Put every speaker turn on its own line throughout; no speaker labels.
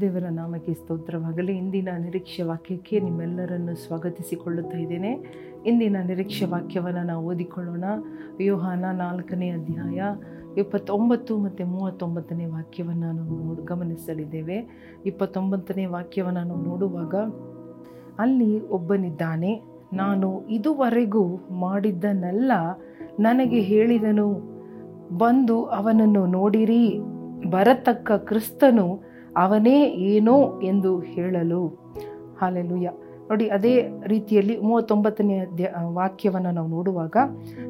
ದೇವರ ನಾಮಕ್ಕೆ ಸ್ತೋತ್ರವಾಗಲಿ. ಇಂದಿನ ನಿರೀಕ್ಷೆ ವಾಕ್ಯಕ್ಕೆ ನಿಮ್ಮೆಲ್ಲರನ್ನು ಸ್ವಾಗತಿಸಿಕೊಳ್ಳುತ್ತಾ ಇದ್ದೇನೆ. ಇಂದಿನ ನಿರೀಕ್ಷೆ ವಾಕ್ಯವನ್ನು ನಾವು ಓದಿಕೊಳ್ಳೋಣ. ವ್ಯೂಹಾನ ನಾಲ್ಕನೇ ಅಧ್ಯಾಯ ಇಪ್ಪತ್ತೊಂಬತ್ತು ಮತ್ತು ಮೂವತ್ತೊಂಬತ್ತನೇ ವಾಕ್ಯವನ್ನು ನಾವು ನೋಡಿ, ಗಮನಿಸಲಿದ್ದೇವೆ. ಇಪ್ಪತ್ತೊಂಬತ್ತನೇ ವಾಕ್ಯವನ್ನು ನಾವು ನೋಡುವಾಗ, ಅಲ್ಲಿ ಒಬ್ಬನಿದ್ದಾನೆ. ನಾನು ಇದುವರೆಗೂ ಮಾಡಿದ್ದನ್ನೆಲ್ಲ ನನಗೆ ಹೇಳಿದನು. ಬಂದು ಅವನನ್ನು ನೋಡಿರಿ. ಬರತಕ್ಕ ಕ್ರಿಸ್ತನು ಅವನೇ ಏನೋ ಎಂದು ಹೇಳಲು. ಹಾಲೆಲುಯ್ಯ. ನೋಡಿ, ಅದೇ ರೀತಿಯಲ್ಲಿ ಮೂವತ್ತೊಂಬತ್ತನೆಯ ವಾಕ್ಯವನ್ನು ನಾವು ನೋಡುವಾಗ,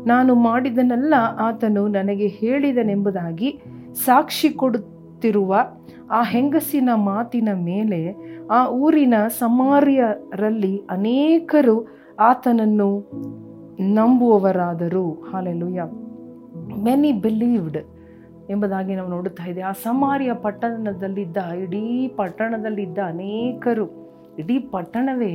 ನಾನು ಮಾಡಿದನೆಲ್ಲ ಆತನು ನನಗೆ ಹೇಳಿದನೆಂಬುದಾಗಿ ಸಾಕ್ಷಿ ಕೊಡುತ್ತಿರುವ ಆ ಹೆಂಗಸಿನ ಮಾತಿನ ಮೇಲೆ ಆ ಊರಿನ ಸಮಾರ್ಯರಲ್ಲಿ ಅನೇಕರು ಆತನನ್ನು ನಂಬುವವರಾದರು. ಹಾಲೆಲುಯ್ಯ. ಮೆನಿ ಬಿಲೀವ್ಡ್ ಎಂಬುದಾಗಿ ನಾವು ನೋಡುತ್ತಾ ಇದ್ದೇವೆ. ಆ ಸಮಾರಿಯ ಪಟ್ಟಣದಲ್ಲಿದ್ದ, ಇಡೀ ಪಟ್ಟಣದಲ್ಲಿದ್ದ ಅನೇಕರು, ಇಡೀ ಪಟ್ಟಣವೇ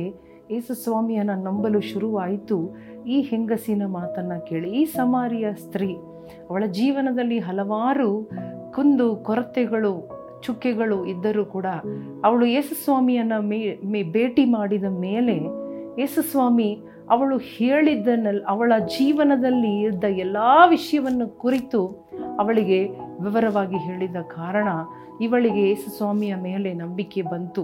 ಯೇಸು ಸ್ವಾಮಿಯನ್ನು ನಂಬಲು ಶುರುವಾಯಿತು. ಈ ಹೆಂಗಸಿನ ಮಾತನ್ನು ಕೇಳಿ, ಈ ಸಮಾರಿಯ ಸ್ತ್ರೀ, ಅವಳ ಜೀವನದಲ್ಲಿ ಹಲವಾರು ಕುಂದು, ಕೊರತೆಗಳು, ಚುಕ್ಕೆಗಳು ಇದ್ದರೂ ಕೂಡ ಅವಳು ಯೇಸುಸ್ವಾಮಿಯನ್ನು ಮೇ ಮೇ, ಭೇಟಿ ಮಾಡಿದ ಮೇಲೆ ಯೇಸುಸ್ವಾಮಿ ಅವಳು ಹೇಳಿದ್ದನ್ನೆಲ್ಲ, ಅವಳ ಜೀವನದಲ್ಲಿ ಇದ್ದ ಎಲ್ಲ ವಿಷಯವನ್ನು ಕುರಿತು ಅವಳಿಗೆ ವಿವರವಾಗಿ ಹೇಳಿದ ಕಾರಣ ಇವಳಿಗೆ ಯೇಸುಸ್ವಾಮಿಯ ಮೇಲೆ ನಂಬಿಕೆ ಬಂತು.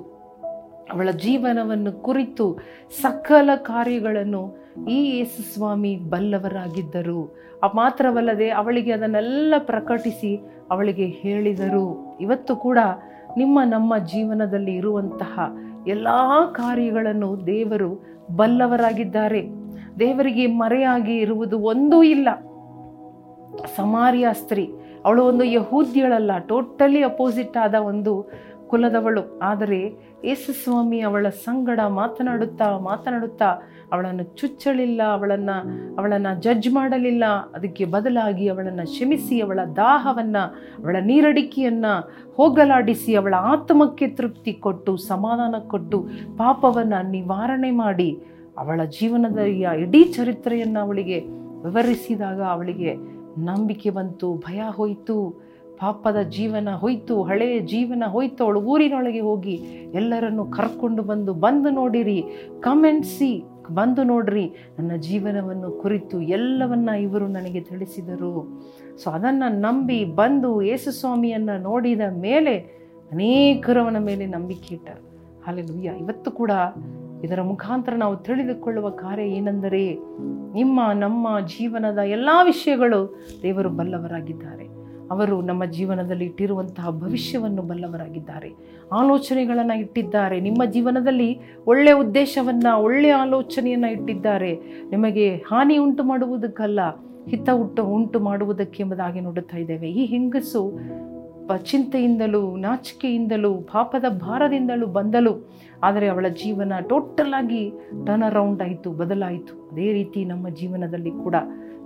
ಅವಳ ಜೀವನವನ್ನು ಕುರಿತು ಸಕಲ ಕಾರ್ಯಗಳನ್ನು ಈ ಯೇಸುಸ್ವಾಮಿ ಬಲ್ಲವರಾಗಿದ್ದರು. ಆ ಮಾತ್ರವಲ್ಲದೆ ಅವಳಿಗೆ ಅದನ್ನೆಲ್ಲ ಪ್ರಕಟಿಸಿ ಅವಳಿಗೆ ಹೇಳಿದರು. ಇವತ್ತು ಕೂಡ ನಿಮ್ಮ ನಮ್ಮ ಜೀವನದಲ್ಲಿ ಇರುವಂತಹ ಎಲ್ಲ ಕಾರ್ಯಗಳನ್ನು ದೇವರು ಬಲ್ಲವರಾಗಿದ್ದಾರೆ. ದೇವರಿಗೆ ಮರೆಯಾಗಿ ಇರುವುದು ಒಂದೂ ಇಲ್ಲ. ಸಮಾರಿಯ ಸ್ತ್ರೀ ಅವಳು ಒಂದು ಯಹೂದ್ಯಳಲ್ಲ ಟೋಟಲಿ ಅಪೋಸಿಟ್ ಆದ ಒಂದು ಕುಲದವಳು. ಆದರೆ ಯೇಸುಸ್ವಾಮಿ ಅವಳ ಸಂಗಡ ಮಾತನಾಡುತ್ತಾ ಮಾತನಾಡುತ್ತಾ ಅವಳನ್ನು ಚುಚ್ಚಲಿಲ್ಲ, ಅವಳನ್ನು ಅವಳನ್ನು ಜಡ್ಜ್ ಮಾಡಲಿಲ್ಲ. ಅದಕ್ಕೆ ಬದಲಾಗಿ ಅವಳನ್ನು ಕ್ಷಮಿಸಿ, ಅವಳ ದಾಹವನ್ನು, ಅವಳ ನೀರಡಿಕೆಯನ್ನು ಹೋಗಲಾಡಿಸಿ, ಅವಳ ಆತ್ಮಕ್ಕೆ ತೃಪ್ತಿ ಕೊಟ್ಟು, ಸಮಾಧಾನ ಕೊಟ್ಟು, ಪಾಪವನ್ನು ನಿವಾರಣೆ ಮಾಡಿ ಅವಳ ಜೀವನದ ಇಡೀ ಚರಿತ್ರೆಯನ್ನು ಅವಳಿಗೆ ವಿವರಿಸಿದಾಗ ಅವಳಿಗೆ ನಂಬಿಕೆ ಬಂತು, ಭಯ ಹೋಯಿತು, ಪಾಪದ ಜೀವನ ಹೋಯಿತು ಹಳೆಯ ಜೀವನ ಹೋಯ್ತು ಅವಳು ಊರಿನೊಳಗೆ ಹೋಗಿ ಎಲ್ಲರನ್ನು ಕರ್ಕೊಂಡು ಬಂದು ಬಂದು ನೋಡಿರಿ ಕಮೆಂಟ್ಸಿ ಬಂದು ನೋಡ್ರಿ, ನನ್ನ ಜೀವನವನ್ನು ಕುರಿತು ಎಲ್ಲವನ್ನ ಇವರು ನನಗೆ ತಿಳಿಸಿದರು. ಸೊ ಅದನ್ನು ನಂಬಿ ಬಂದು ಯೇಸುಸ್ವಾಮಿಯನ್ನು ನೋಡಿದ ಮೇಲೆ ಅನೇಕರವನ ಮೇಲೆ ನಂಬಿಕೆ ಇಟ್ಟರು. ಹಾಲೆಲುಯ್ಯ ಇವತ್ತು ಕೂಡ ಇದರ ಮುಖಾಂತರ ನಾವು ತಿಳಿದುಕೊಳ್ಳುವ ಕಾರ್ಯ ಏನೆಂದರೆ ನಿಮ್ಮ, ನಮ್ಮ ಜೀವನದ ಎಲ್ಲ ವಿಷಯಗಳು ದೇವರು ಬಲ್ಲವರಾಗಿದ್ದಾರೆ. ಅವರು ನಮ್ಮ ಜೀವನದಲ್ಲಿ ಇಟ್ಟಿರುವಂತಹ ಭವಿಷ್ಯವನ್ನು ಬಲ್ಲವರಾಗಿದ್ದಾರೆ. ಆಲೋಚನೆಗಳನ್ನು ಇಟ್ಟಿದ್ದಾರೆ. ನಿಮ್ಮ ಜೀವನದಲ್ಲಿ ಒಳ್ಳೆಯ ಉದ್ದೇಶವನ್ನು ಒಳ್ಳೆಯ ಆಲೋಚನೆಯನ್ನು ಇಟ್ಟಿದ್ದಾರೆ. ನಿಮಗೆ ಹಾನಿ ಉಂಟು ಮಾಡುವುದಕ್ಕಲ್ಲ, ಹಿತ ಉಂಟು ಉಂಟು ಮಾಡುವುದಕ್ಕೆ ಎಂಬುದಾಗಿ ನೋಡುತ್ತಾ ಇದ್ದೇವೆ. ಈ ಹೆಂಗಸು ಚಿಂತೆಯಿಂದಲೂ, ನಾಚಿಕೆಯಿಂದಲೂ, ಪಾಪದ ಭಾರದಿಂದಲೂ ಬಂದಳು. ಆದರೆ ಅವಳ ಜೀವನ ಟೋಟಲ್ ಆಗಿ ಟರ್ನ್ ಅರೌಂಡ್ ಆಯಿತು, ಬದಲಾಯಿತು. ಅದೇ ರೀತಿ ನಮ್ಮ ಜೀವನದಲ್ಲಿ ಕೂಡ.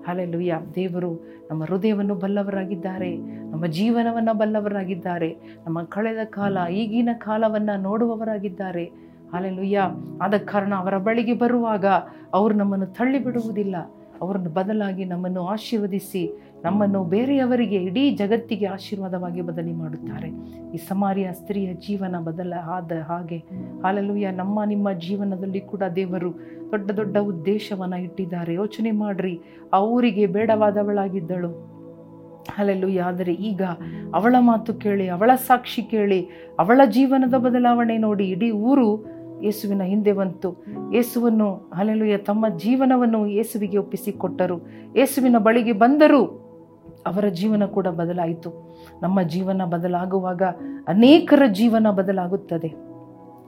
ಹಾಲೆಲುಯ್ಯ ದೇವರು ನಮ್ಮ ಹೃದಯವನ್ನು ಬಲ್ಲವರಾಗಿದ್ದಾರೆ. ನಮ್ಮ ಜೀವನವನ್ನು ಬಲ್ಲವರಾಗಿದ್ದಾರೆ. ನಮ್ಮ ಕಳೆದ ಕಾಲ, ಈಗಿನ ಕಾಲವನ್ನು ನೋಡುವವರಾಗಿದ್ದಾರೆ. ಹಾಲೆಲುಯ್ಯ ಆದ ಕಾರಣ ಅವರ ಬಳಿಗೆ ಬರುವಾಗ, ಅವರು ನಮ್ಮನ್ನು ತಳ್ಳಿಬಿಡುವುದಿಲ್ಲ. ಅವರನ್ನು ಬದಲಾಗಿ ನಮ್ಮನ್ನು ಆಶೀರ್ವದಿಸಿ ನಮ್ಮನ್ನು ಬೇರೆಯವರಿಗೆ ಇಡೀ ಜಗತ್ತಿಗೆ ಆಶೀರ್ವಾದವಾಗಿ ಬದಲಿ ಮಾಡುತ್ತಾರೆ. ಈ ಸಮಾರಿಯ ಸ್ತ್ರೀಯ ಜೀವನ ಬದಲ ಆದ ಹಾಗೆ ಹಾಲಲುಯ್ಯ ನಮ್ಮ, ನಿಮ್ಮ ಜೀವನದಲ್ಲಿ ಕೂಡ ದೇವರು ದೊಡ್ಡ ದೊಡ್ಡ ಉದ್ದೇಶವನ್ನು ಇಟ್ಟಿದ್ದಾರೆ. ಯೋಚನೆ ಮಾಡ್ರಿ ಅವರಿಗೆ ಬೇಡವಾದವಳಾಗಿದ್ದಳು. ಅಲ್ಲೆಲ್ಲೂ ಆದರೆ ಈಗ ಅವಳ ಮಾತು ಕೇಳಿ, ಅವಳ ಸಾಕ್ಷಿ ಕೇಳಿ, ಅವಳ ಜೀವನದ ಬದಲಾವಣೆ ನೋಡಿ, ಇಡೀ ಊರು ಯೇಸುವಿನ ಹಿಂದೆ ಬಂತು. ಯೇಸುವನ್ನು ಅಲ್ಲೆಲ್ಲೂ ತಮ್ಮ ಜೀವನವನ್ನು ಯೇಸುವಿಗೆ ಒಪ್ಪಿಸಿಕೊಟ್ಟರು. ಯೇಸುವಿನ ಬಳಿಗೆ ಬಂದರು. ಅವರ ಜೀವನ ಕೂಡ ಬದಲಾಯಿತು. ನಮ್ಮ ಜೀವನ ಬದಲಾಗುವಾಗ ಅನೇಕರ ಜೀವನ ಬದಲಾಗುತ್ತದೆ.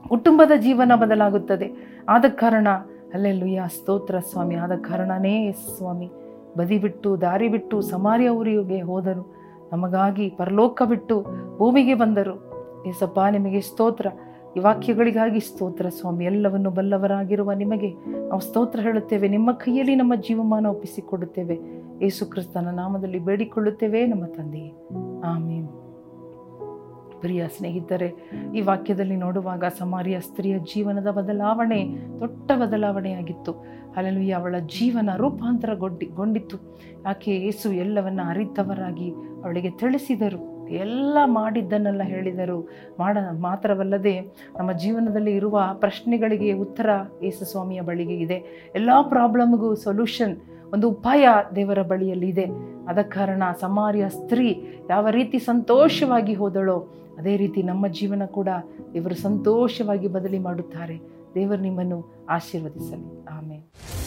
ಕುಟುಂಬದ ಜೀವನ ಬದಲಾಗುತ್ತದೆ. ಆದ ಕಾರಣ ಅಲ್ಲೆಲ್ಲುಯ್ಯ ಸ್ತೋತ್ರ ಸ್ವಾಮಿ, ಆದ ಕಾರಣನೇ ಸ್ವಾಮಿ, ಬದಿ ಬಿಟ್ಟು, ದಾರಿ ಬಿಟ್ಟು, ಸಮಾರಿಯ ಊರಿಗೆ ಹೋದರು. ನಮಗಾಗಿ ಪರಲೋಕ ಬಿಟ್ಟು ಭೂಮಿಗೆ ಬಂದರು. ಏಸಪ್ಪ, ನಿಮಗೆ ಸ್ತೋತ್ರ. ಈ ವಾಕ್ಯಗಳಿಗಾಗಿ ಸ್ತೋತ್ರ ಸ್ವಾಮಿ, ಎಲ್ಲವನ್ನು ಬಲ್ಲವರಾಗಿರುವ ನಿಮಗೆ ನಾವು ಸ್ತೋತ್ರ ಹೇಳುತ್ತೇವೆ. ನಿಮ್ಮ ಕೈಯಲ್ಲಿ ನಮ್ಮ ಜೀವಮಾನ ಒಪ್ಪಿಸಿಕೊಡುತ್ತೇವೆ. ಯೇಸು ಕ್ರಿಸ್ತನ ನಾಮದಲ್ಲಿ ಬೇಡಿಕೊಳ್ಳುತ್ತೇವೆ ನಮ್ಮ ತಂದೆ. ಆಮೇಲೆ ಪ್ರಿಯ ಸ್ನೇಹಿತರೆ, ಈ ವಾಕ್ಯದಲ್ಲಿ ನೋಡುವಾಗ ಸಮಾರಿಯ ಸ್ತ್ರೀಯ ಜೀವನದ ಬದಲಾವಣೆ, ದೊಡ್ಡ ಬದಲಾವಣೆಯಾಗಿತ್ತು. ಅಲ್ಲಿ ಅವಳ ಜೀವನ ರೂಪಾಂತರಗೊಂಡಿ ಯಾಕೆ ಯೇಸು ಎಲ್ಲವನ್ನ ಅರಿತವರಾಗಿ ಅವಳಿಗೆ ತಿಳಿಸಿದರು. ಎಲ್ಲ ಮಾಡಿದ್ದನ್ನೆಲ್ಲ ಹೇಳಿದರು. ಮಾಡ, ಮಾತ್ರವಲ್ಲದೆ ನಮ್ಮ ಜೀವನದಲ್ಲಿ ಇರುವ ಪ್ರಶ್ನೆಗಳಿಗೆ ಉತ್ತರ ಯೇಸು ಸ್ವಾಮಿಯ ಬಳಿಗೆ ಇದೆ. ಎಲ್ಲ ಪ್ರಾಬ್ಲಮ್ಗೂ ಸೊಲ್ಯೂಷನ್ ಒಂದು ಉಪಾಯ ದೇವರ ಬಳಿಯಲ್ಲಿ ಇದೆ. ಆದ ಕಾರಣ ಸಮಾರ್ಯ ಸ್ತ್ರೀ ಯಾವ ರೀತಿ ಸಂತೋಷವಾಗಿ ಹೋದಳೋ, ಅದೇ ರೀತಿ ನಮ್ಮ ಜೀವನ ಕೂಡ ದೇವರು ಸಂತೋಷವಾಗಿ ಬದಲಿ ಮಾಡುತ್ತಾರೆ. ದೇವರು ನಿಮ್ಮನ್ನು ಆಶೀರ್ವದಿಸಲಿ. ಆಮೇಲೆ